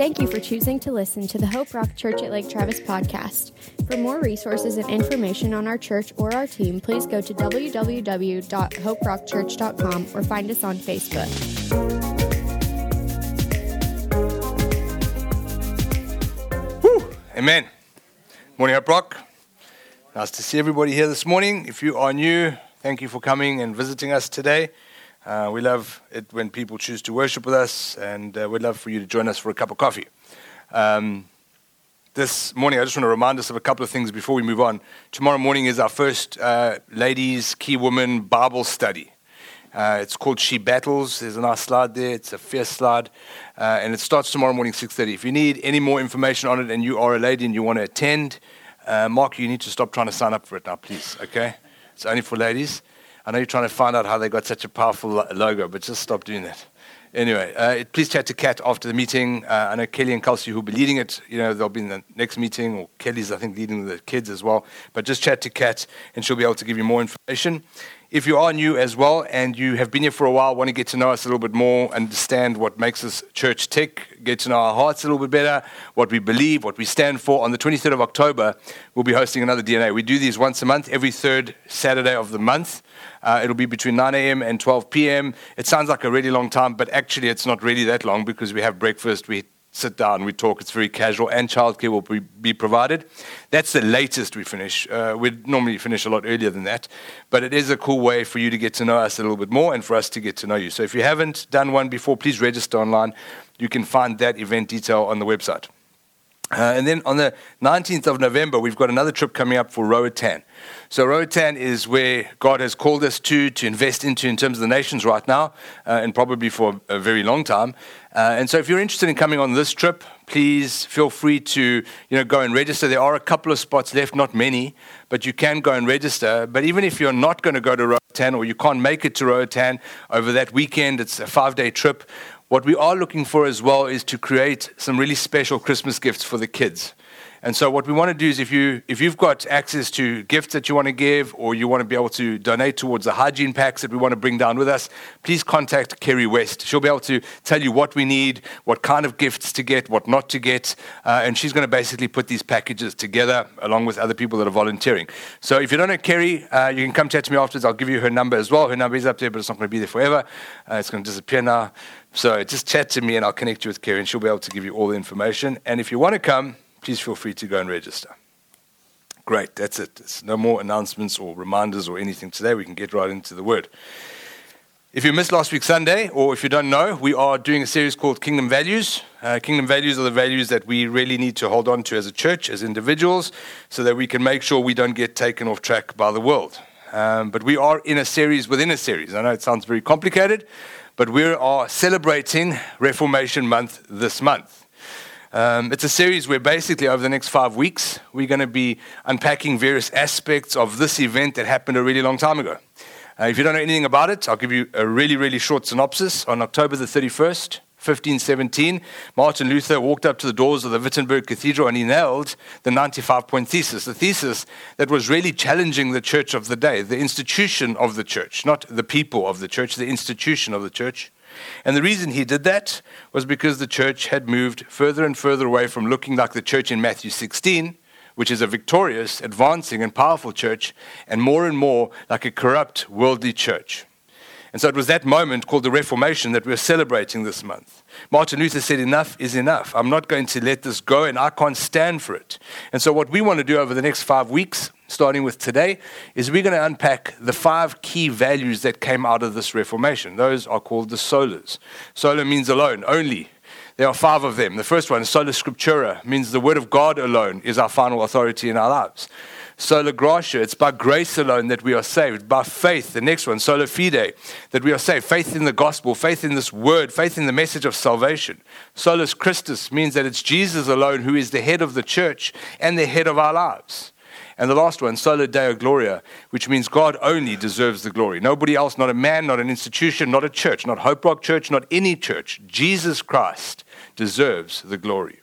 Thank you for choosing to listen to the Hope Rock Church at Lake Travis podcast. For more resources and information on our church or our team, please go to www.hoperockchurch.com or find us on Facebook. Amen. Morning, Hope Rock. Nice to see everybody here this morning. If you are new, thank you for coming and visiting us today. Uh, we love it when people choose to worship with us, and uh, we'd love for you to join us for a cup of coffee. Um, this morning, I just want to remind us of a couple of things before we move on. Tomorrow morning is our first uh, ladies, key woman Bible study. Uh, it's called She Battles. There's a nice slide there. It's a fierce slide. Uh, and it starts tomorrow morning, 6.30. If you need any more information on it and you are a lady and you want to attend, uh, Mark, you need to stop trying to sign up for it now, please, okay? It's only for ladies. I know you're trying to find out how they got such a powerful logo, but just stop doing that. Anyway, uh, please chat to Kat after the meeting. Uh, I know Kelly and Kelsey who'll be leading it. You know, they'll be in the next meeting, or Kelly's, I think, leading the kids as well. But just chat to Kat, and she'll be able to give you more information. If you are new as well and you have been here for a while, want to get to know us a little bit more, understand what makes this church tick, get to know our hearts a little bit better, what we believe, what we stand for, on the 23rd of October, we'll be hosting another DNA. We do these once a month, every third Saturday of the month. Uh, it'll be between 9 a.m. and 12 p.m. It sounds like a really long time, but actually it's not really that long because we have breakfast, we sit down, we talk. It's very casual, and childcare will be, be provided. That's the latest we finish. Uh, we'd normally finish a lot earlier than that, but it is a cool way for you to get to know us a little bit more and for us to get to know you. So if you haven't done one before, please register online. You can find that event detail on the website. Uh, and then on the 19th of November, we've got another trip coming up for Roatan. So Roatan is where God has called us to to invest into in terms of the nations right now, uh, and probably for a very long time. Uh, and so, if you're interested in coming on this trip, please feel free to you know go and register. There are a couple of spots left, not many, but you can go and register. But even if you're not going to go to Roatan or you can't make it to Roatan over that weekend, it's a five-day trip. What we are looking for as well is to create some really special Christmas gifts for the kids. And so what we want to do is if you if you've got access to gifts that you want to give or you want to be able to donate towards the hygiene packs that we want to bring down with us, please contact Kerry West. She'll be able to tell you what we need, what kind of gifts to get, what not to get, uh, and she's going to basically put these packages together along with other people that are volunteering. So if you don't know Kerry, uh, you can come chat to me afterwards. I'll give you her number as well. Her number is up there, but it's not going to be there forever. Uh, it's going to disappear now. So just chat to me and I'll connect you with Kerry and she'll be able to give you all the information. And if you want to come, please feel free to go and register. Great, that's it. There's no more announcements or reminders or anything today. We can get right into the word. If you missed last week's Sunday, or if you don't know, we are doing a series called Kingdom Values. Uh, Kingdom Values are the values that we really need to hold on to as a church, as individuals, so that we can make sure we don't get taken off track by the world. Um, but we are in a series within a series. I know it sounds very complicated, but we are celebrating Reformation Month this month. Um, it's a series where basically over the next five weeks, we're going to be unpacking various aspects of this event that happened a really long time ago. Uh, if you don't know anything about it, I'll give you a really, really short synopsis. On October the 31st, 1517, Martin Luther walked up to the doors of the Wittenberg Cathedral and he nailed the 95 point thesis, the thesis that was really challenging the church of the day, the institution of the church, not the people of the church, the institution of the church. And the reason he did that was because the church had moved further and further away from looking like the church in Matthew 16, which is a victorious, advancing, and powerful church, and more and more like a corrupt, worldly church. And so it was that moment called the Reformation that we're celebrating this month. Martin Luther said, Enough is enough. I'm not going to let this go, and I can't stand for it. And so, what we want to do over the next five weeks starting with today, is we're going to unpack the five key values that came out of this Reformation. Those are called the solas. Sola means alone, only. There are five of them. The first one, sola scriptura, means the word of God alone is our final authority in our lives. Sola gratia, it's by grace alone that we are saved. By faith, the next one, sola fide, that we are saved. Faith in the gospel, faith in this word, faith in the message of salvation. Solus Christus means that it's Jesus alone who is the head of the church and the head of our lives. And the last one, Sola Deo Gloria, which means God only deserves the glory. Nobody else, not a man, not an institution, not a church, not Hope Rock Church, not any church. Jesus Christ deserves the glory.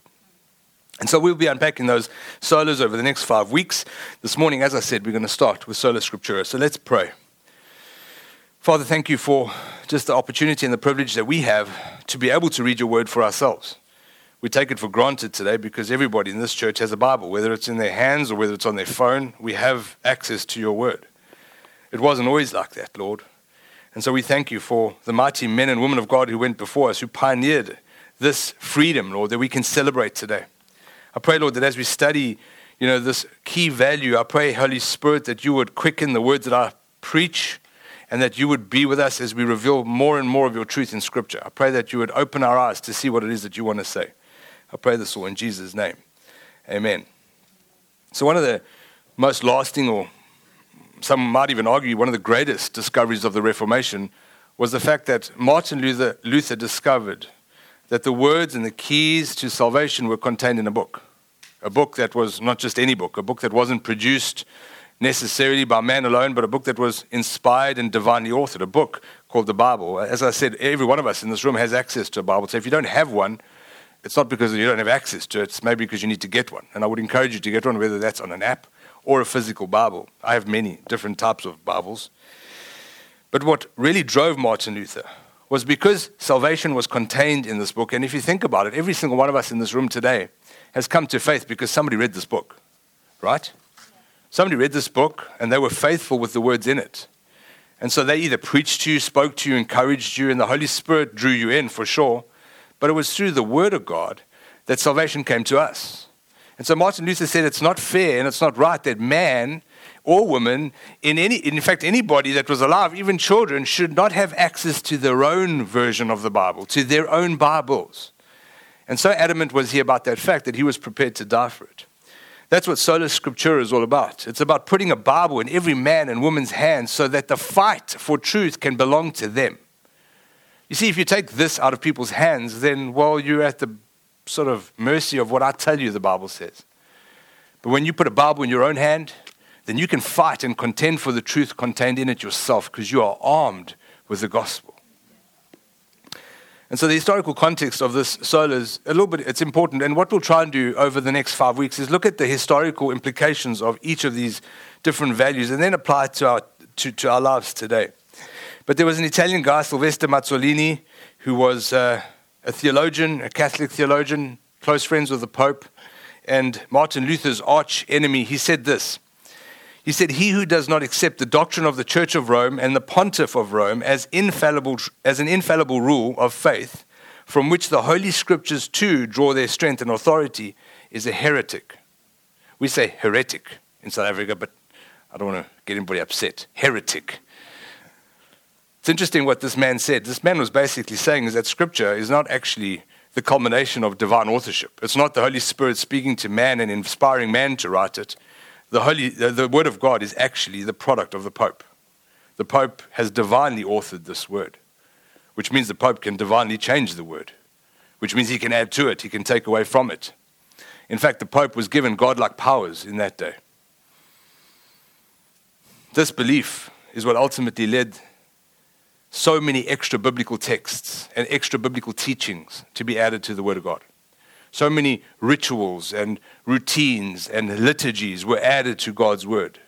And so we'll be unpacking those solas over the next five weeks. This morning, as I said, we're going to start with Sola Scriptura. So let's pray. Father, thank you for just the opportunity and the privilege that we have to be able to read your word for ourselves. We take it for granted today because everybody in this church has a Bible, whether it's in their hands or whether it's on their phone, we have access to your word. It wasn't always like that, Lord. And so we thank you for the mighty men and women of God who went before us, who pioneered this freedom, Lord, that we can celebrate today. I pray, Lord, that as we study, you know, this key value, I pray, Holy Spirit, that you would quicken the words that I preach and that you would be with us as we reveal more and more of your truth in Scripture. I pray that you would open our eyes to see what it is that you want to say. I pray this all in Jesus' name. Amen. So, one of the most lasting, or some might even argue, one of the greatest discoveries of the Reformation was the fact that Martin Luther, Luther discovered that the words and the keys to salvation were contained in a book. A book that was not just any book, a book that wasn't produced necessarily by man alone, but a book that was inspired and divinely authored, a book called the Bible. As I said, every one of us in this room has access to a Bible. So if you don't have one, it's not because you don't have access to it, it's maybe because you need to get one. And I would encourage you to get one, whether that's on an app or a physical Bible. I have many different types of Bibles. But what really drove Martin Luther was because salvation was contained in this book. And if you think about it, every single one of us in this room today has come to faith because somebody read this book, right? Somebody read this book and they were faithful with the words in it. And so they either preached to you, spoke to you, encouraged you, and the Holy Spirit drew you in for sure. But it was through the Word of God that salvation came to us. And so Martin Luther said it's not fair and it's not right that man or woman, in, any, in fact, anybody that was alive, even children, should not have access to their own version of the Bible, to their own Bibles. And so adamant was he about that fact that he was prepared to die for it. That's what Sola Scriptura is all about. It's about putting a Bible in every man and woman's hands so that the fight for truth can belong to them. You see, if you take this out of people's hands, then, well, you're at the sort of mercy of what I tell you the Bible says. But when you put a Bible in your own hand, then you can fight and contend for the truth contained in it yourself because you are armed with the gospel. And so the historical context of this sola is a little bit, it's important. And what we'll try and do over the next five weeks is look at the historical implications of each of these different values and then apply it to our, to, to our lives today. But there was an Italian guy, Silvestro Mazzolini, who was uh, a theologian, a Catholic theologian, close friends with the Pope, and Martin Luther's arch enemy. He said this. He said, He who does not accept the doctrine of the Church of Rome and the pontiff of Rome as, infallible, as an infallible rule of faith, from which the Holy Scriptures too draw their strength and authority, is a heretic. We say heretic in South Africa, but I don't want to get anybody upset. Heretic. It's interesting what this man said. This man was basically saying is that Scripture is not actually the culmination of divine authorship. It's not the Holy Spirit speaking to man and inspiring man to write it. The, Holy, the, Word of God is actually the product of the Pope. The Pope has divinely authored this Word, which means the Pope can divinely change the Word, which means he can add to it, he can take away from it. In fact, the Pope was given godlike powers in that day. This belief is what ultimately led so many extra biblical texts and extra biblical teachings to be added to the Word of God. So many rituals and routines and liturgies were added to God's Word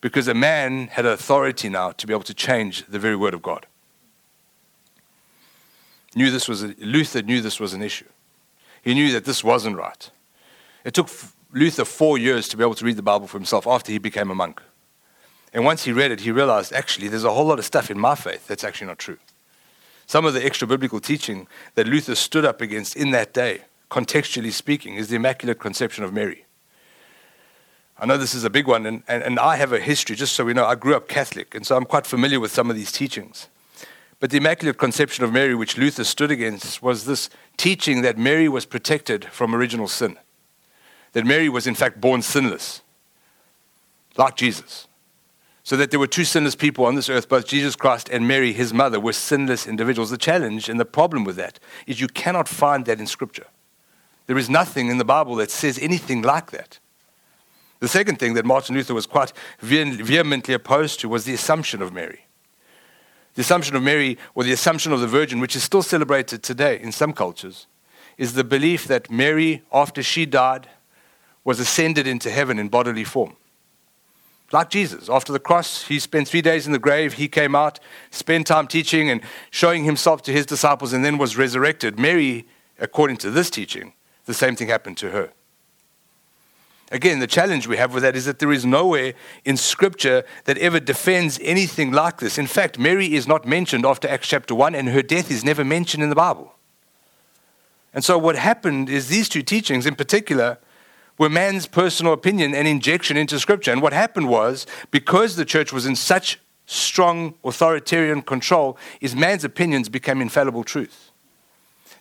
because a man had authority now to be able to change the very Word of God. Knew this was a, Luther knew this was an issue. He knew that this wasn't right. It took Luther four years to be able to read the Bible for himself after he became a monk. And once he read it, he realized actually there's a whole lot of stuff in my faith that's actually not true. Some of the extra biblical teaching that Luther stood up against in that day, contextually speaking, is the Immaculate Conception of Mary. I know this is a big one, and, and, and I have a history, just so we know. I grew up Catholic, and so I'm quite familiar with some of these teachings. But the Immaculate Conception of Mary, which Luther stood against, was this teaching that Mary was protected from original sin. That Mary was, in fact, born sinless, like Jesus so that there were two sinless people on this earth, both Jesus Christ and Mary, his mother, were sinless individuals. The challenge and the problem with that is you cannot find that in Scripture. There is nothing in the Bible that says anything like that. The second thing that Martin Luther was quite vehemently opposed to was the Assumption of Mary. The Assumption of Mary, or the Assumption of the Virgin, which is still celebrated today in some cultures, is the belief that Mary, after she died, was ascended into heaven in bodily form. like Jesus. After the cross, he spent three days in the grave. He came out, spent time teaching and showing himself to his disciples, and then was resurrected. Mary, according to this teaching, the same thing happened to her. Again, the challenge we have with that is that there is nowhere in Scripture that ever defends anything like this. In fact, Mary is not mentioned after Acts chapter 1, and her death is never mentioned in the Bible. And so, what happened is these two teachings in particular were man's personal opinion and injection into Scripture. And what happened was, because the church was in such strong authoritarian control, is man's opinions became infallible truth.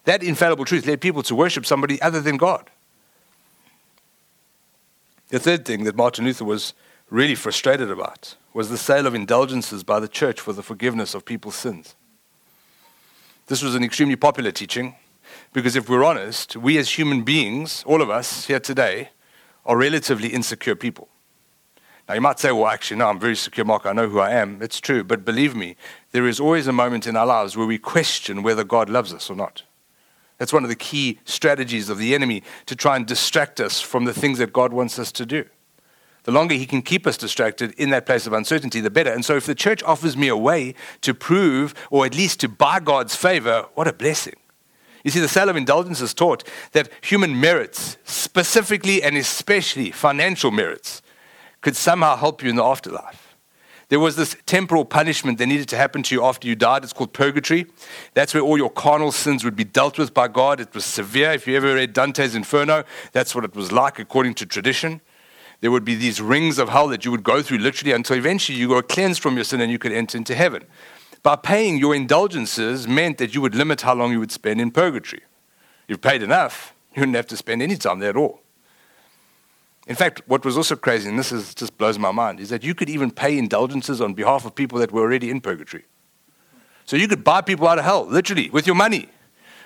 That infallible truth led people to worship somebody other than God. The third thing that Martin Luther was really frustrated about was the sale of indulgences by the church for the forgiveness of people's sins. This was an extremely popular teaching because, if we're honest, we as human beings, all of us here today, are relatively insecure people. Now, you might say, well, actually, no, I'm very secure, Mark. I know who I am. It's true. But believe me, there is always a moment in our lives where we question whether God loves us or not. That's one of the key strategies of the enemy to try and distract us from the things that God wants us to do. The longer he can keep us distracted in that place of uncertainty, the better. And so, if the church offers me a way to prove, or at least to buy God's favor, what a blessing. You see, the sale of indulgences taught that human merits, specifically and especially financial merits, could somehow help you in the afterlife. There was this temporal punishment that needed to happen to you after you died. It's called purgatory. That's where all your carnal sins would be dealt with by God. It was severe. If you ever read Dante's Inferno, that's what it was like according to tradition. There would be these rings of hell that you would go through literally until eventually you were cleansed from your sin and you could enter into heaven. By paying your indulgences meant that you would limit how long you would spend in purgatory. You've paid enough, you wouldn't have to spend any time there at all. In fact, what was also crazy, and this is, just blows my mind, is that you could even pay indulgences on behalf of people that were already in purgatory. So you could buy people out of hell, literally, with your money.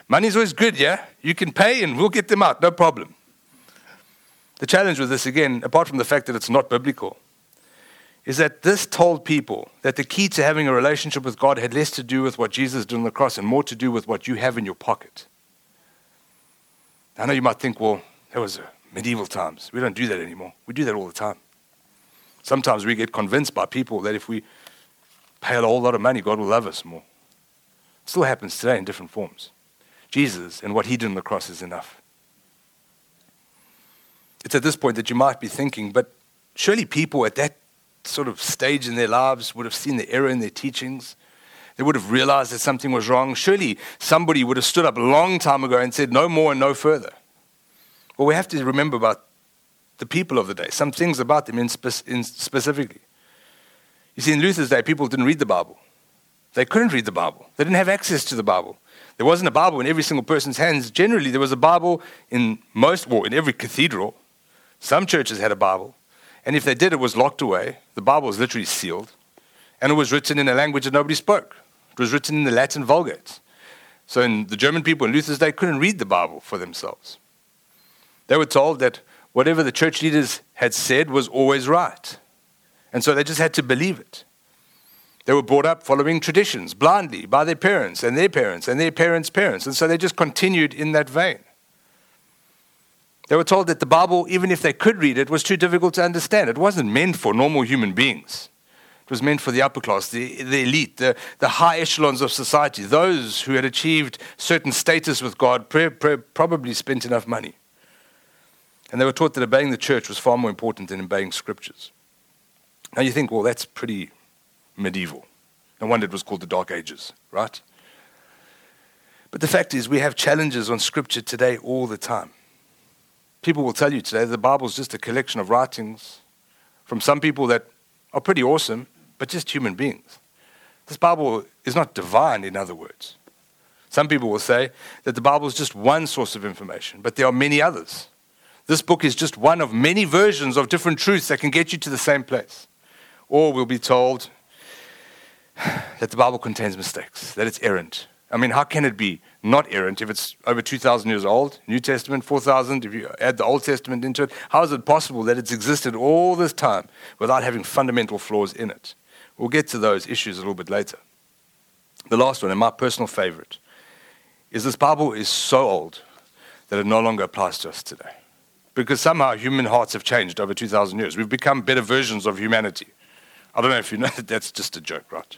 Money's always good, yeah? You can pay and we'll get them out, no problem. The challenge with this, again, apart from the fact that it's not biblical, is that this told people that the key to having a relationship with God had less to do with what Jesus did on the cross and more to do with what you have in your pocket. I know you might think, well, that was a medieval times. We don't do that anymore. We do that all the time. Sometimes we get convinced by people that if we pay a whole lot of money, God will love us more. It still happens today in different forms. Jesus and what he did on the cross is enough. It's at this point that you might be thinking, but surely people at that sort of stage in their lives would have seen the error in their teachings. They would have realized that something was wrong. Surely somebody would have stood up a long time ago and said, no more and no further. Well, we have to remember about the people of the day, some things about them in, spe- in specifically. You see, in Luther's day, people didn't read the Bible. They couldn't read the Bible. They didn't have access to the Bible. There wasn't a Bible in every single person's hands. Generally, there was a Bible in most, well, in every cathedral. Some churches had a Bible. And if they did, it was locked away. The Bible was literally sealed. And it was written in a language that nobody spoke. It was written in the Latin Vulgate. So in the German people in Luther's day couldn't read the Bible for themselves. They were told that whatever the church leaders had said was always right. And so they just had to believe it. They were brought up following traditions blindly by their parents and their parents and their parents' parents. And so they just continued in that vein. They were told that the Bible, even if they could read it, was too difficult to understand. It wasn't meant for normal human beings. It was meant for the upper class, the, the elite, the, the high echelons of society, those who had achieved certain status with God, probably spent enough money. And they were taught that obeying the church was far more important than obeying scriptures. Now you think, well, that's pretty medieval. No wonder it was called the Dark Ages, right? But the fact is, we have challenges on scripture today all the time. People will tell you today the Bible is just a collection of writings from some people that are pretty awesome, but just human beings. This Bible is not divine, in other words. Some people will say that the Bible is just one source of information, but there are many others. This book is just one of many versions of different truths that can get you to the same place. Or we'll be told that the Bible contains mistakes, that it's errant. I mean, how can it be not errant if it's over 2,000 years old? New Testament, 4,000, if you add the Old Testament into it, how is it possible that it's existed all this time without having fundamental flaws in it? We'll get to those issues a little bit later. The last one, and my personal favorite, is this Bible is so old that it no longer applies to us today because somehow human hearts have changed over 2,000 years. We've become better versions of humanity. I don't know if you know that that's just a joke, right?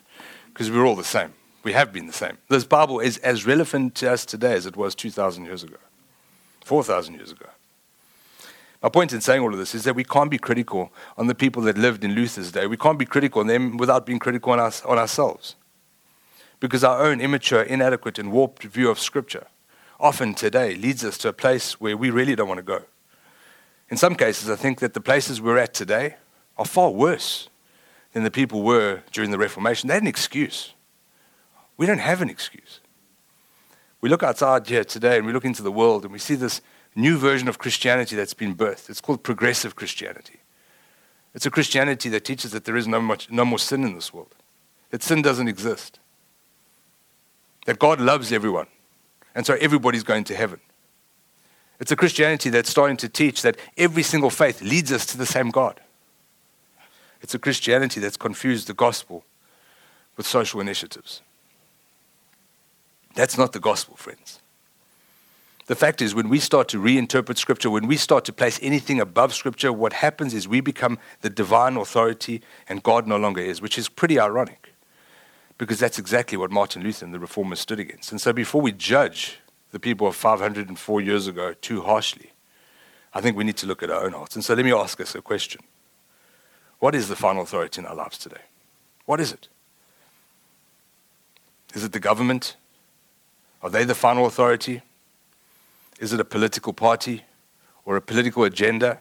Because we're all the same. We have been the same. This Bible is as relevant to us today as it was 2,000 years ago, 4,000 years ago. My point in saying all of this is that we can't be critical on the people that lived in Luther's day. We can't be critical on them without being critical on, us, on ourselves. Because our own immature, inadequate, and warped view of Scripture often today leads us to a place where we really don't want to go. In some cases, I think that the places we're at today are far worse than the people were during the Reformation. They had an excuse. We don't have an excuse. We look outside here today and we look into the world and we see this new version of Christianity that's been birthed. It's called progressive Christianity. It's a Christianity that teaches that there is no, much, no more sin in this world, that sin doesn't exist, that God loves everyone, and so everybody's going to heaven. It's a Christianity that's starting to teach that every single faith leads us to the same God. It's a Christianity that's confused the gospel with social initiatives. That's not the gospel, friends. The fact is, when we start to reinterpret Scripture, when we start to place anything above Scripture, what happens is we become the divine authority and God no longer is, which is pretty ironic because that's exactly what Martin Luther and the Reformers stood against. And so before we judge the people of 504 years ago too harshly, I think we need to look at our own hearts. And so let me ask us a question What is the final authority in our lives today? What is it? Is it the government? Are they the final authority? Is it a political party or a political agenda?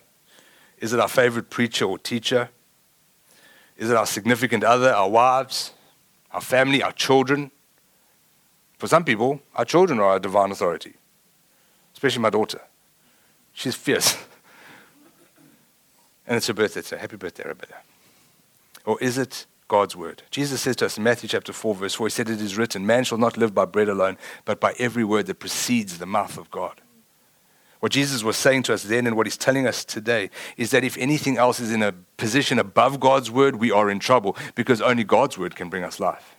Is it our favorite preacher or teacher? Is it our significant other, our wives, our family, our children? For some people, our children are our divine authority, especially my daughter. She's fierce. and it's her birthday today. Happy birthday, Rebecca. Or is it God's word. Jesus says to us in Matthew chapter 4, verse 4, He said, It is written, Man shall not live by bread alone, but by every word that proceeds the mouth of God. What Jesus was saying to us then and what he's telling us today is that if anything else is in a position above God's word, we are in trouble because only God's word can bring us life.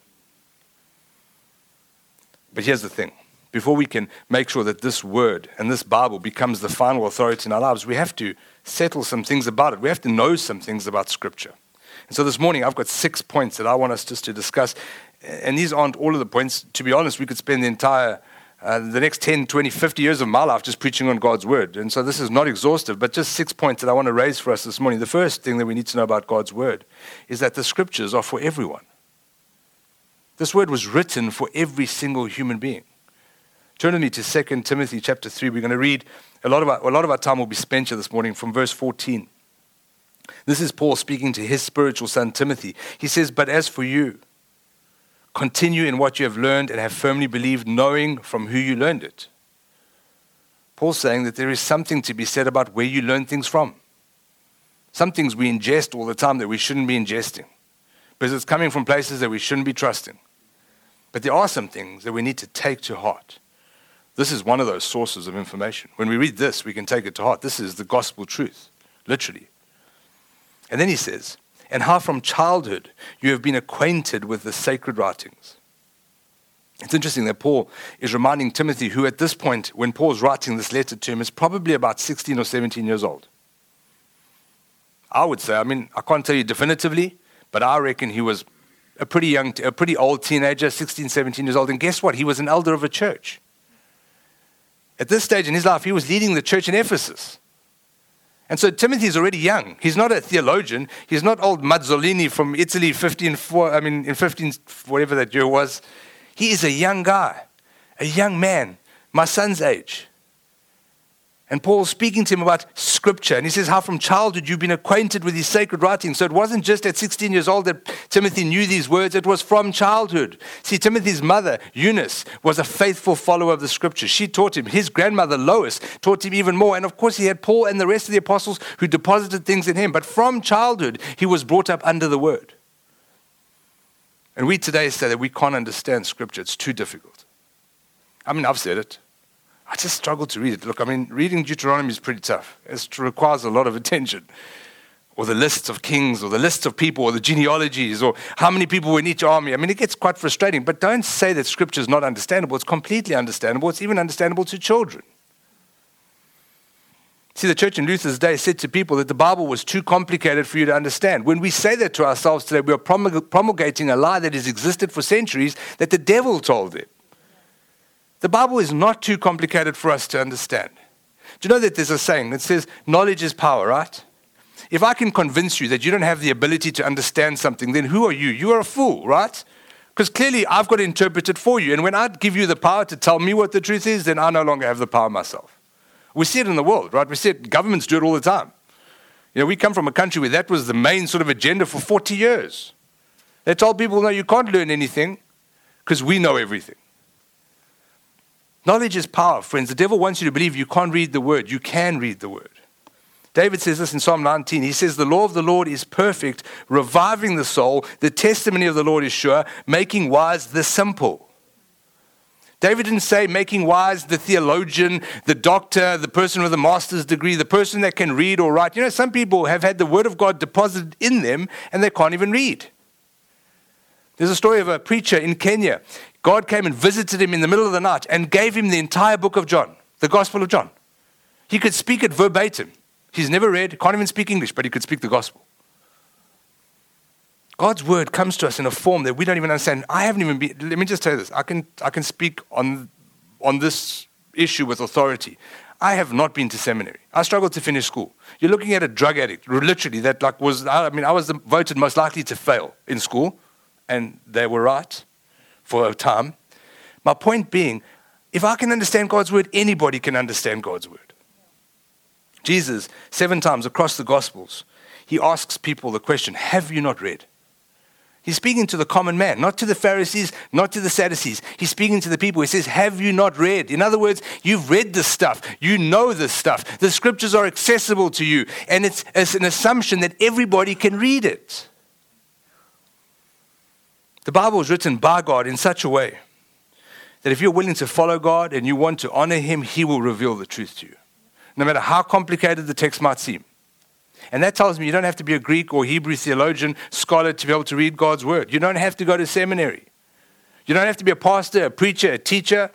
But here's the thing before we can make sure that this word and this Bible becomes the final authority in our lives, we have to settle some things about it. We have to know some things about Scripture. And so this morning, I've got six points that I want us just to discuss. And these aren't all of the points. To be honest, we could spend the entire uh, the next 10, 20, 50 years of my life just preaching on God's word. And so this is not exhaustive, but just six points that I want to raise for us this morning. The first thing that we need to know about God's word is that the scriptures are for everyone. This word was written for every single human being. Turn with me to 2 Timothy chapter 3. We're going to read a lot of our, a lot of our time will be spent here this morning from verse 14. This is Paul speaking to his spiritual son Timothy. He says, But as for you, Continue in what you have learned and have firmly believed, knowing from who you learned it. Paul's saying that there is something to be said about where you learn things from. Some things we ingest all the time that we shouldn't be ingesting because it's coming from places that we shouldn't be trusting. But there are some things that we need to take to heart. This is one of those sources of information. When we read this, we can take it to heart. This is the gospel truth, literally. And then he says, and how from childhood you have been acquainted with the sacred writings. It's interesting that Paul is reminding Timothy, who at this point, when Paul's writing this letter to him, is probably about 16 or 17 years old. I would say, I mean, I can't tell you definitively, but I reckon he was a pretty young, a pretty old teenager, 16, 17 years old. And guess what? He was an elder of a church. At this stage in his life, he was leading the church in Ephesus. And so Timothy is already young. He's not a theologian. He's not old Mazzolini from Italy, 15, four, I mean, in 15, whatever that year was. He is a young guy, a young man, my son's age. And Paul's speaking to him about scripture. And he says, How from childhood you've been acquainted with these sacred writings. So it wasn't just at 16 years old that Timothy knew these words, it was from childhood. See, Timothy's mother, Eunice, was a faithful follower of the scriptures. She taught him. His grandmother, Lois, taught him even more. And of course, he had Paul and the rest of the apostles who deposited things in him. But from childhood, he was brought up under the word. And we today say that we can't understand scripture, it's too difficult. I mean, I've said it. I just struggle to read it. Look, I mean, reading Deuteronomy is pretty tough. It requires a lot of attention. Or the lists of kings, or the lists of people, or the genealogies, or how many people were in each army. I mean, it gets quite frustrating. But don't say that scripture is not understandable. It's completely understandable. It's even understandable to children. See, the church in Luther's day said to people that the Bible was too complicated for you to understand. When we say that to ourselves today, we are promulgating a lie that has existed for centuries that the devil told them. The Bible is not too complicated for us to understand. Do you know that there's a saying that says, knowledge is power, right? If I can convince you that you don't have the ability to understand something, then who are you? You are a fool, right? Because clearly I've got to interpret it for you. And when I give you the power to tell me what the truth is, then I no longer have the power myself. We see it in the world, right? We see it, governments do it all the time. You know, we come from a country where that was the main sort of agenda for 40 years. They told people, no, you can't learn anything because we know everything. Knowledge is power, friends. The devil wants you to believe you can't read the word. You can read the word. David says this in Psalm 19. He says, The law of the Lord is perfect, reviving the soul. The testimony of the Lord is sure, making wise the simple. David didn't say making wise the theologian, the doctor, the person with a master's degree, the person that can read or write. You know, some people have had the word of God deposited in them and they can't even read. There's a story of a preacher in Kenya. God came and visited him in the middle of the night and gave him the entire book of John, the Gospel of John. He could speak it verbatim. He's never read, can't even speak English, but he could speak the gospel. God's word comes to us in a form that we don't even understand. I haven't even been, let me just tell you this. I can, I can speak on, on this issue with authority. I have not been to seminary. I struggled to finish school. You're looking at a drug addict, literally, that like was, I mean, I was voted most likely to fail in school, and they were right for a time. My point being, if I can understand God's word, anybody can understand God's word. Jesus, seven times across the Gospels, he asks people the question Have you not read? He's speaking to the common man, not to the Pharisees, not to the Sadducees. He's speaking to the people. He says, Have you not read? In other words, you've read this stuff. You know this stuff. The scriptures are accessible to you. And it's, it's an assumption that everybody can read it. The Bible is written by God in such a way that if you're willing to follow God and you want to honor Him, He will reveal the truth to you, no matter how complicated the text might seem. And that tells me you don't have to be a Greek or Hebrew theologian, scholar to be able to read God's word. You don't have to go to seminary. You don't have to be a pastor, a preacher, a teacher.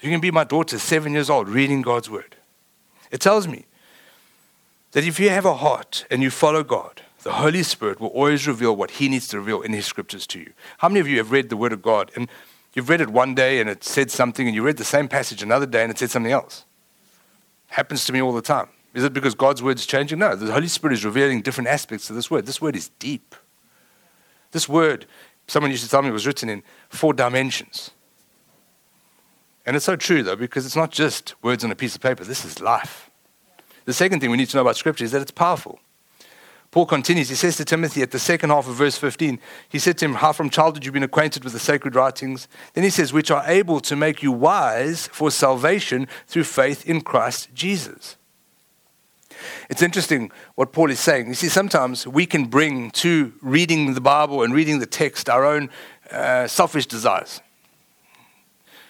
You can be my daughter, seven years old, reading God's word. It tells me that if you have a heart and you follow God, the Holy Spirit will always reveal what He needs to reveal in His scriptures to you. How many of you have read the Word of God and you've read it one day and it said something, and you read the same passage another day and it said something else? Happens to me all the time. Is it because God's word is changing? No, the Holy Spirit is revealing different aspects of this word. This word is deep. This word, someone used to tell me, was written in four dimensions. And it's so true, though, because it's not just words on a piece of paper. This is life. The second thing we need to know about Scripture is that it's powerful. Paul continues. He says to Timothy at the second half of verse 15, he said to him, How from childhood you've been acquainted with the sacred writings. Then he says, Which are able to make you wise for salvation through faith in Christ Jesus. It's interesting what Paul is saying. You see, sometimes we can bring to reading the Bible and reading the text our own uh, selfish desires.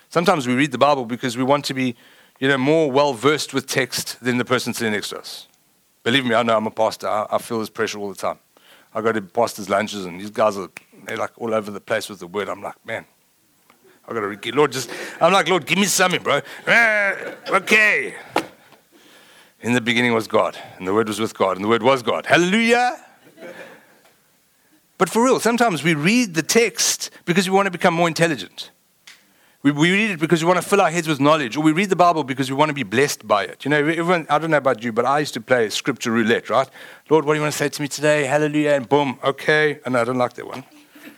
Sometimes we read the Bible because we want to be you know, more well versed with text than the person sitting next to us. Believe me, I know I'm a pastor. I, I feel this pressure all the time. I go to pastors' lunches, and these guys are they're like all over the place with the word. I'm like, man, I got to read. Lord, just I'm like, Lord, give me something, bro. Ah, okay. In the beginning was God, and the Word was with God, and the Word was God. Hallelujah. But for real, sometimes we read the text because we want to become more intelligent. We, we read it because we want to fill our heads with knowledge, or we read the Bible because we want to be blessed by it. You know, everyone, I don't know about you, but I used to play scripture roulette, right? Lord, what do you want to say to me today? Hallelujah, and boom, okay. And I don't like that one.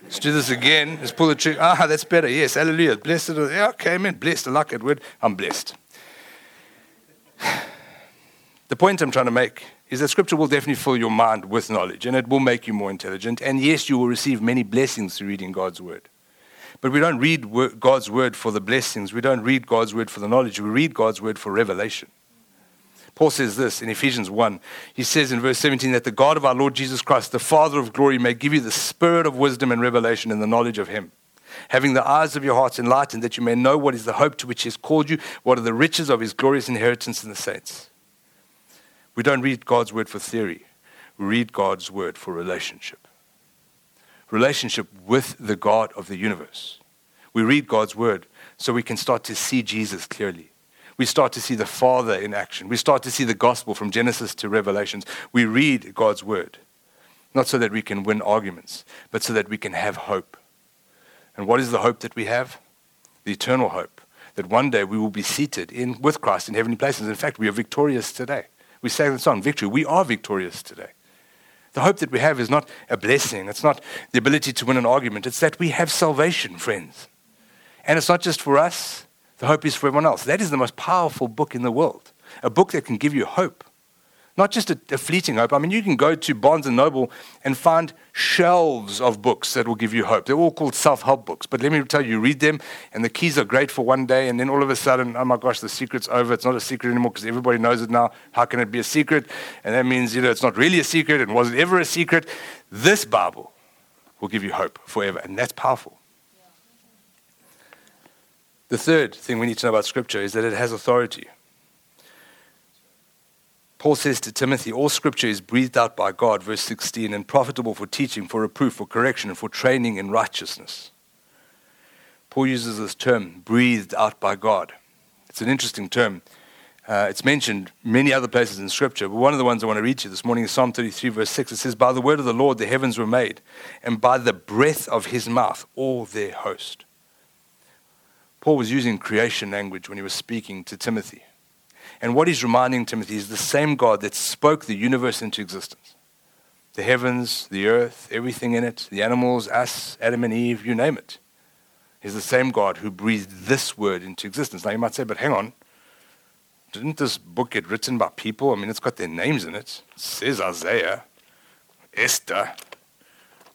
Let's do this again. Let's pull the trigger. Ah, that's better. Yes, hallelujah. Blessed. Yeah, okay, man. Blessed. I like that word. I'm blessed. The point I'm trying to make is that scripture will definitely fill your mind with knowledge and it will make you more intelligent. And yes, you will receive many blessings through reading God's word. But we don't read God's word for the blessings. We don't read God's word for the knowledge. We read God's word for revelation. Paul says this in Ephesians 1. He says in verse 17 that the God of our Lord Jesus Christ, the Father of glory, may give you the spirit of wisdom and revelation in the knowledge of Him, having the eyes of your hearts enlightened, that you may know what is the hope to which He has called you, what are the riches of His glorious inheritance in the saints. We don't read God's word for theory, we read God's word for relationship relationship with the God of the universe. We read God's word so we can start to see Jesus clearly. we start to see the Father in action. We start to see the gospel from Genesis to Revelations. We read God's word, not so that we can win arguments, but so that we can have hope. And what is the hope that we have? The eternal hope that one day we will be seated in, with Christ in heavenly places. In fact, we are victorious today. We say the song, victory. We are victorious today. The hope that we have is not a blessing, it's not the ability to win an argument, it's that we have salvation, friends. And it's not just for us, the hope is for everyone else. That is the most powerful book in the world, a book that can give you hope. Not just a, a, fleeting hope. I mean, you can go to Barnes and Noble and find shelves of books that will give you hope. They're all called self help books. But let me tell you, you read them, and the keys are great for one day, and then all of a sudden, oh my gosh, the secret's over. It's not a secret anymore because everybody knows it now. How can it be a secret? And that means, you know, it's not really a secret, and was it ever a secret? This Bible will give you hope forever, and that's powerful. The third thing we need to know about Scripture is that it has authority. Paul says to Timothy, All scripture is breathed out by God, verse 16, and profitable for teaching, for reproof, for correction, and for training in righteousness. Paul uses this term, breathed out by God. It's an interesting term. Uh, it's mentioned many other places in Scripture, but one of the ones I want to read to you this morning is Psalm 33, verse 6. It says, By the word of the Lord the heavens were made, and by the breath of his mouth all their host. Paul was using creation language when he was speaking to Timothy. And what he's reminding Timothy is the same God that spoke the universe into existence the heavens, the earth, everything in it, the animals, us, Adam and Eve, you name it. He's the same God who breathed this word into existence. Now you might say, but hang on. Didn't this book get written by people? I mean, it's got their names in it. It says Isaiah, Esther.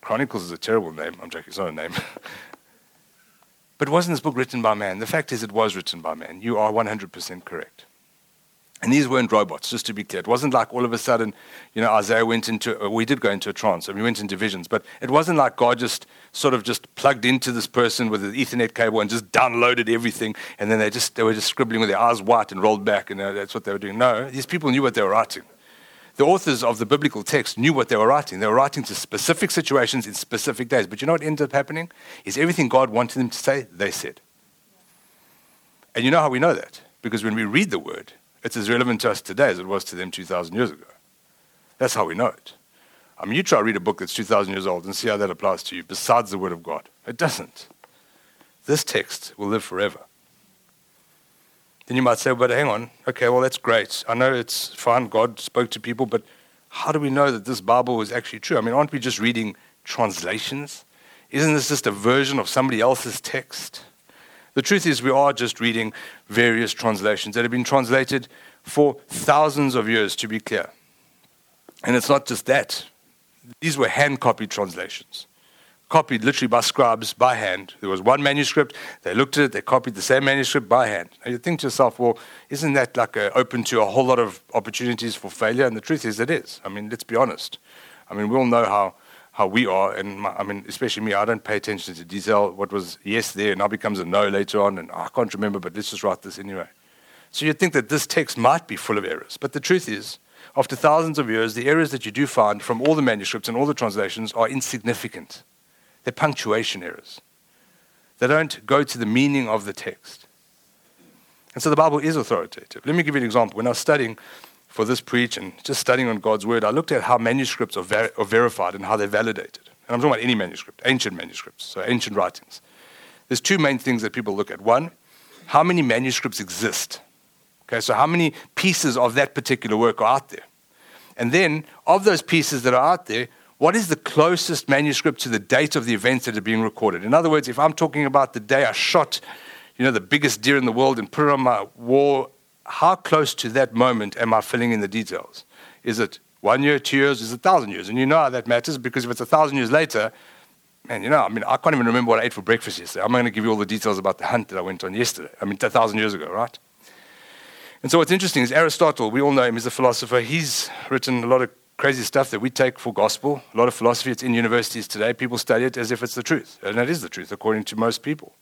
Chronicles is a terrible name. I'm joking, it's not a name. but wasn't this book written by man? The fact is, it was written by man. You are 100% correct. And these weren't robots, just to be clear. It wasn't like all of a sudden, you know, Isaiah went into, we did go into a trance, and we went into visions, but it wasn't like God just sort of just plugged into this person with an Ethernet cable and just downloaded everything, and then they just, they were just scribbling with their eyes white and rolled back, and uh, that's what they were doing. No, these people knew what they were writing. The authors of the biblical text knew what they were writing. They were writing to specific situations in specific days. But you know what ended up happening? Is everything God wanted them to say, they said. And you know how we know that? Because when we read the word, it's as relevant to us today as it was to them 2,000 years ago. That's how we know it. I mean, you try to read a book that's 2,000 years old and see how that applies to you, besides the Word of God. It doesn't. This text will live forever. Then you might say, but hang on, okay, well, that's great. I know it's fine, God spoke to people, but how do we know that this Bible is actually true? I mean, aren't we just reading translations? Isn't this just a version of somebody else's text? The truth is, we are just reading various translations that have been translated for thousands of years, to be clear. And it's not just that. These were hand copied translations, copied literally by scribes by hand. There was one manuscript, they looked at it, they copied the same manuscript by hand. And you think to yourself, well, isn't that like a, open to a whole lot of opportunities for failure? And the truth is, it is. I mean, let's be honest. I mean, we all know how how we are. And my, I mean, especially me, I don't pay attention to detail. What was yes there now becomes a no later on, and oh, I can't remember, but let's just write this anyway. So you'd think that this text might be full of errors. But the truth is, after thousands of years, the errors that you do find from all the manuscripts and all the translations are insignificant. They're punctuation errors. They don't go to the meaning of the text. And so the Bible is authoritative. Let me give you an example. When I was studying for this preach and just studying on God's word, I looked at how manuscripts are, ver- are verified and how they're validated. And I'm talking about any manuscript, ancient manuscripts, so ancient writings. There's two main things that people look at. One, how many manuscripts exist? Okay, so how many pieces of that particular work are out there? And then, of those pieces that are out there, what is the closest manuscript to the date of the events that are being recorded? In other words, if I'm talking about the day I shot, you know, the biggest deer in the world and put it on my wall how close to that moment am I filling in the details? Is it one year, two years, is it a thousand years? And you know how that matters because if it's a thousand years later, man, you know, I mean, I can't even remember what I ate for breakfast yesterday. I'm going to give you all the details about the hunt that I went on yesterday. I mean, a thousand years ago, right? And so what's interesting is Aristotle, we all know him, he's a philosopher. He's written a lot of crazy stuff that we take for gospel. A lot of philosophy, it's in universities today. People study it as if it's the truth. And that is the truth, according to most people.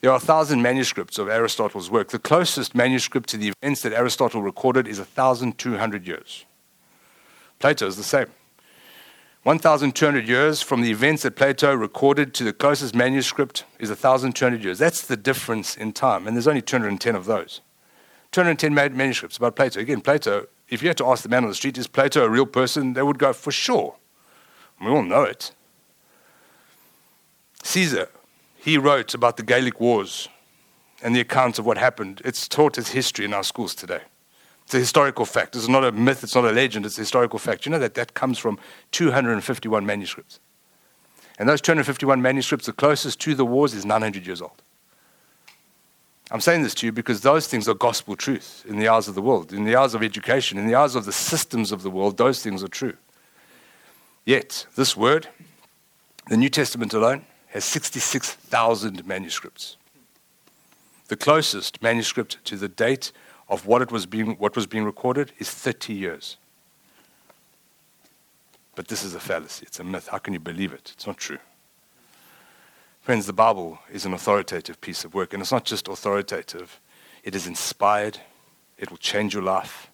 There are a thousand manuscripts of Aristotle's work. The closest manuscript to the events that Aristotle recorded is 1,200 years. Plato is the same. 1,200 years from the events that Plato recorded to the closest manuscript is 1,200 years. That's the difference in time, and there's only 210 of those. 210 manuscripts about Plato. Again, Plato, if you had to ask the man on the street, is Plato a real person? They would go, for sure. We all know it. Caesar, he wrote about the Gaelic Wars and the accounts of what happened. It's taught as history in our schools today. It's a historical fact. It's not a myth, it's not a legend, it's a historical fact. You know that that comes from 251 manuscripts. And those 251 manuscripts, the closest to the wars is 900 years old. I'm saying this to you because those things are gospel truth in the eyes of the world, in the eyes of education, in the eyes of the systems of the world, those things are true. Yet, this word, the New Testament alone, has 66,000 manuscripts. The closest manuscript to the date of what, it was being, what was being recorded is 30 years. But this is a fallacy. It's a myth. How can you believe it? It's not true. Friends, the Bible is an authoritative piece of work, and it's not just authoritative, it is inspired, it will change your life.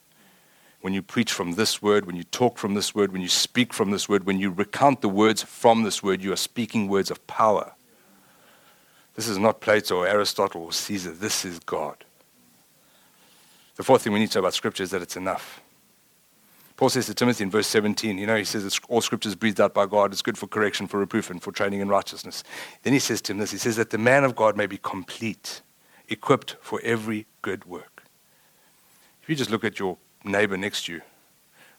When you preach from this word, when you talk from this word, when you speak from this word, when you recount the words from this word, you are speaking words of power. This is not Plato or Aristotle or Caesar. This is God. The fourth thing we need to know about Scripture is that it's enough. Paul says to Timothy in verse 17, you know, he says all scripture is breathed out by God. It's good for correction, for reproof, and for training in righteousness. Then he says to him this he says that the man of God may be complete, equipped for every good work. If you just look at your neighbor next to you,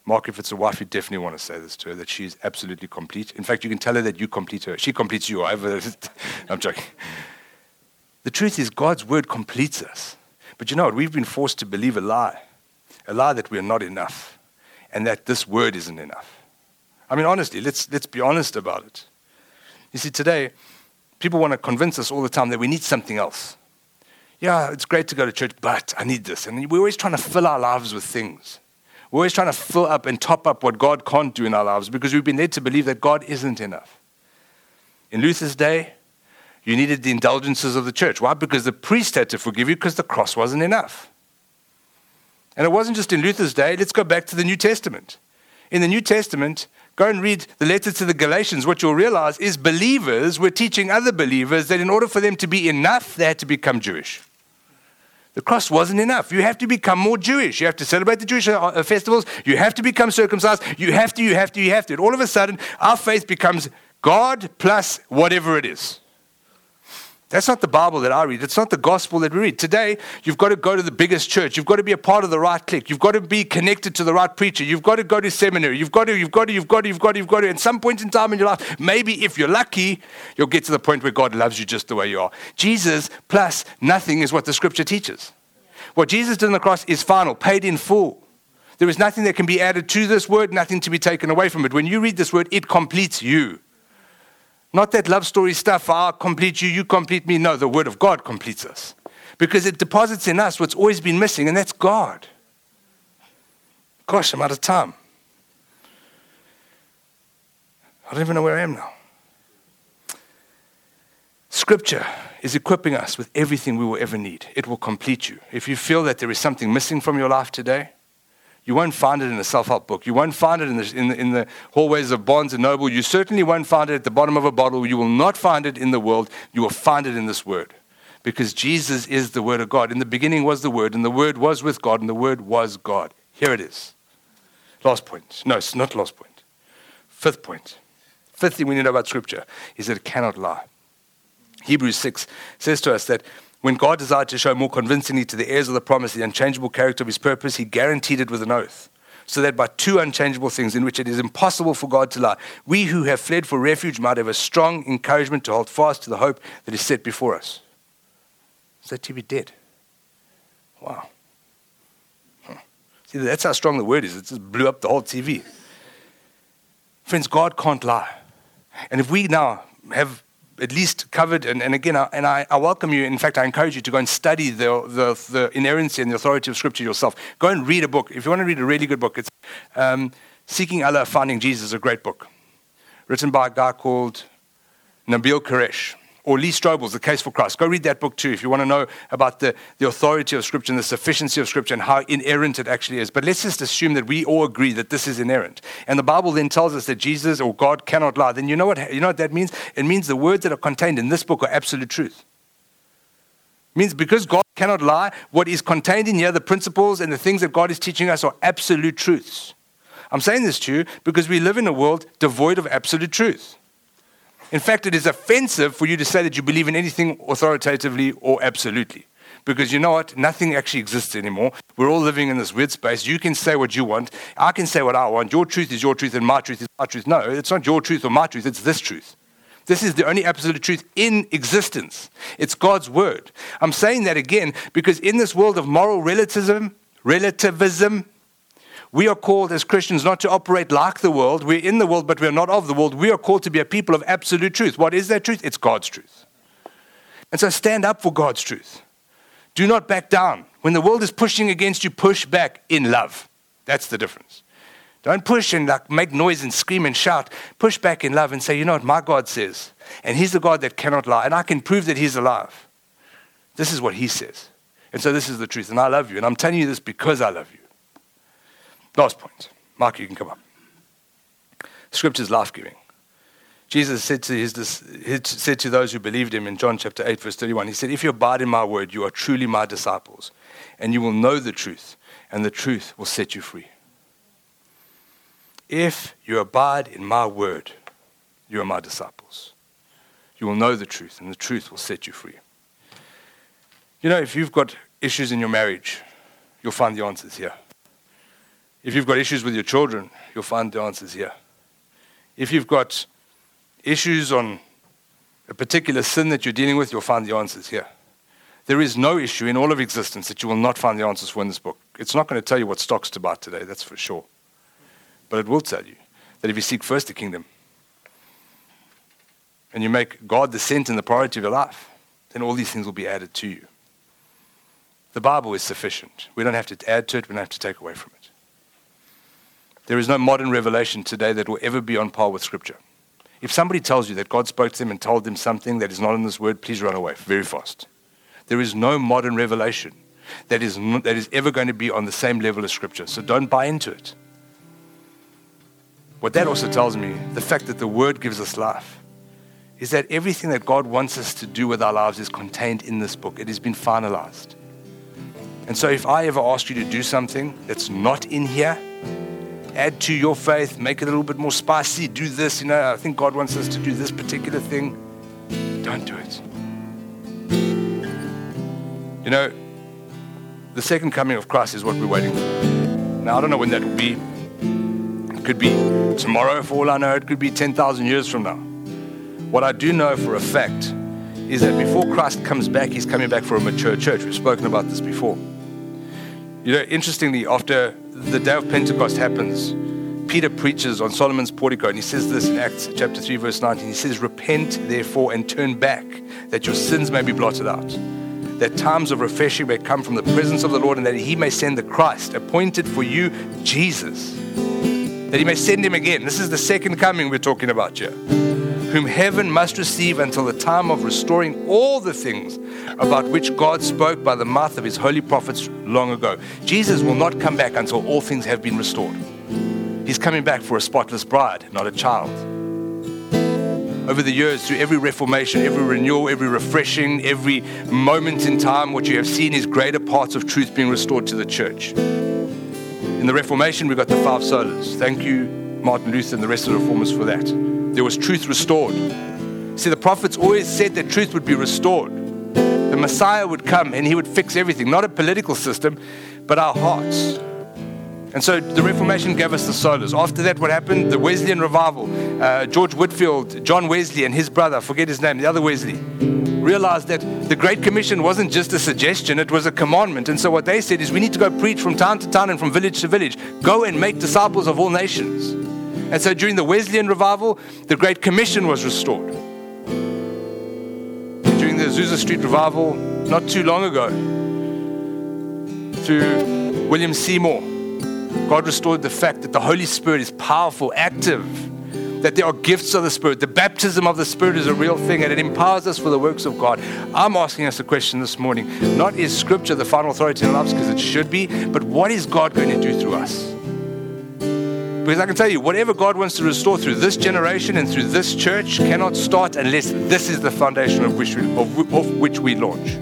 Mark, if it's a wife, you definitely want to say this to her that she's absolutely complete. In fact, you can tell her that you complete her. She completes you. I'm joking. The truth is, God's word completes us. But you know what? We've been forced to believe a lie a lie that we are not enough and that this word isn't enough. I mean, honestly, let's, let's be honest about it. You see, today, people want to convince us all the time that we need something else. Yeah, it's great to go to church, but I need this. And we're always trying to fill our lives with things. We're always trying to fill up and top up what God can't do in our lives because we've been led to believe that God isn't enough. In Luther's day, you needed the indulgences of the church. Why? Because the priest had to forgive you because the cross wasn't enough. And it wasn't just in Luther's day. Let's go back to the New Testament. In the New Testament, go and read the letter to the Galatians. What you'll realize is believers were teaching other believers that in order for them to be enough, they had to become Jewish. The cross wasn't enough. You have to become more Jewish. You have to celebrate the Jewish uh, festivals. You have to become circumcised. You have to, you have to, you have to. And all of a sudden, our faith becomes God plus whatever it is. That's not the Bible that I read. It's not the gospel that we read. Today, you've got to go to the biggest church. You've got to be a part of the right clique. You've got to be connected to the right preacher. You've got to go to seminary. You've got to, you've got to, you've got to, you've got to, you've got to. At some point in time in your life, maybe if you're lucky, you'll get to the point where God loves you just the way you are. Jesus plus nothing is what the scripture teaches. What Jesus did on the cross is final, paid in full. There is nothing that can be added to this word, nothing to be taken away from it. When you read this word, it completes you. Not that love story stuff, I complete you, you complete me. No, the Word of God completes us. Because it deposits in us what's always been missing, and that's God. Gosh, I'm out of time. I don't even know where I am now. Scripture is equipping us with everything we will ever need. It will complete you. If you feel that there is something missing from your life today, you won't find it in a self help book. You won't find it in the, in, the, in the hallways of Barnes and Noble. You certainly won't find it at the bottom of a bottle. You will not find it in the world. You will find it in this word. Because Jesus is the Word of God. In the beginning was the Word, and the Word was with God, and the Word was God. Here it is. Last point. No, it's not last point. Fifth point. Fifth thing we need about Scripture is that it cannot lie. Hebrews 6 says to us that when God desired to show more convincingly to the heirs of the promise the unchangeable character of his purpose, he guaranteed it with an oath. So that by two unchangeable things in which it is impossible for God to lie, we who have fled for refuge might have a strong encouragement to hold fast to the hope that is set before us. Is that TV dead? Wow. See, that's how strong the word is. It just blew up the whole TV. Friends, God can't lie. And if we now have at least covered, and, and again, I, and I, I, welcome you. In fact, I encourage you to go and study the, the, the, inerrancy and the authority of Scripture yourself. Go and read a book. If you want to read a really good book, it's um, Seeking Allah, Finding Jesus, a great book, written by a guy called Nabil Qureshi or Lee Strobel's The Case for Christ. Go read that book too if you want to know about the, the authority of Scripture and the sufficiency of Scripture and how inerrant it actually is. But let's just assume that we all agree that this is inerrant. And the Bible then tells us that Jesus or God cannot lie. Then you know what, you know what that means? It means the words that are contained in this book are absolute truth. It means because God cannot lie. What is contained in here, the principles and the things that God is teaching us, are absolute truths. I'm saying this to you because we live in a world devoid of absolute truth. In fact, it is offensive for you to say that you believe in anything authoritatively or absolutely. Because you know what? Nothing actually exists anymore. We're all living in this weird space. You can say what you want. I can say what I want. Your truth is your truth, and my truth is my truth. No, it's not your truth or my truth. It's this truth. This is the only absolute truth in existence. It's God's word. I'm saying that again because in this world of moral relativism, relativism, we are called as Christians not to operate like the world. We're in the world, but we're not of the world. We are called to be a people of absolute truth. What is that truth? It's God's truth. And so stand up for God's truth. Do not back down. When the world is pushing against you, push back in love. That's the difference. Don't push and like make noise and scream and shout. Push back in love and say, you know what my God says. And He's the God that cannot lie. And I can prove that He's alive. This is what He says. And so this is the truth. And I love you. And I'm telling you this because I love you. Last point. Mark, you can come up. Scripture is life giving. Jesus said to, his, said to those who believed him in John chapter 8, verse 31, He said, If you abide in my word, you are truly my disciples, and you will know the truth, and the truth will set you free. If you abide in my word, you are my disciples. You will know the truth, and the truth will set you free. You know, if you've got issues in your marriage, you'll find the answers here. If you've got issues with your children, you'll find the answers here. If you've got issues on a particular sin that you're dealing with, you'll find the answers here. There is no issue in all of existence that you will not find the answers for in this book. It's not going to tell you what stocks to buy today, that's for sure. But it will tell you that if you seek first the kingdom and you make God the center and the priority of your life, then all these things will be added to you. The Bible is sufficient. We don't have to add to it, we don't have to take away from it. There is no modern revelation today that will ever be on par with Scripture. If somebody tells you that God spoke to them and told them something that is not in this word, please run away very fast. There is no modern revelation that is, not, that is ever going to be on the same level as Scripture. So don't buy into it. What that also tells me, the fact that the word gives us life, is that everything that God wants us to do with our lives is contained in this book. It has been finalized. And so if I ever ask you to do something that's not in here, add to your faith, make it a little bit more spicy, do this. You know, I think God wants us to do this particular thing. Don't do it. You know, the second coming of Christ is what we're waiting for. Now, I don't know when that will be. It could be tomorrow, for all I know. It could be 10,000 years from now. What I do know for a fact is that before Christ comes back, he's coming back for a mature church. We've spoken about this before. You know, interestingly, after the day of Pentecost happens, Peter preaches on Solomon's portico, and he says this in Acts chapter 3, verse 19. He says, Repent therefore and turn back, that your sins may be blotted out, that times of refreshing may come from the presence of the Lord, and that he may send the Christ, appointed for you, Jesus, that he may send him again. This is the second coming we're talking about here whom heaven must receive until the time of restoring all the things about which God spoke by the mouth of his holy prophets long ago. Jesus will not come back until all things have been restored. He's coming back for a spotless bride, not a child. Over the years, through every reformation, every renewal, every refreshing, every moment in time, what you have seen is greater parts of truth being restored to the church. In the Reformation, we got the five solas. Thank you, Martin Luther, and the rest of the reformers for that there was truth restored. See, the prophets always said that truth would be restored. The Messiah would come and he would fix everything, not a political system, but our hearts. And so the Reformation gave us the solas. After that, what happened? The Wesleyan revival. Uh, George Whitefield, John Wesley, and his brother, forget his name, the other Wesley, realized that the Great Commission wasn't just a suggestion, it was a commandment. And so what they said is we need to go preach from town to town and from village to village. Go and make disciples of all nations. And so during the Wesleyan revival, the Great Commission was restored. During the Azusa Street revival, not too long ago, through William Seymour, God restored the fact that the Holy Spirit is powerful, active, that there are gifts of the Spirit. The baptism of the Spirit is a real thing and it empowers us for the works of God. I'm asking us a question this morning. Not is Scripture the final authority in our lives because it should be, but what is God going to do through us? Because I can tell you, whatever God wants to restore through this generation and through this church cannot start unless this is the foundation of which we, of, of which we launch.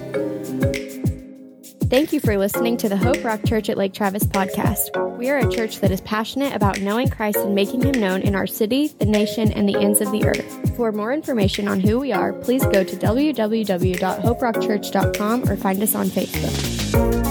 Thank you for listening to the Hope Rock Church at Lake Travis podcast. We are a church that is passionate about knowing Christ and making him known in our city, the nation, and the ends of the earth. For more information on who we are, please go to www.hoperockchurch.com or find us on Facebook.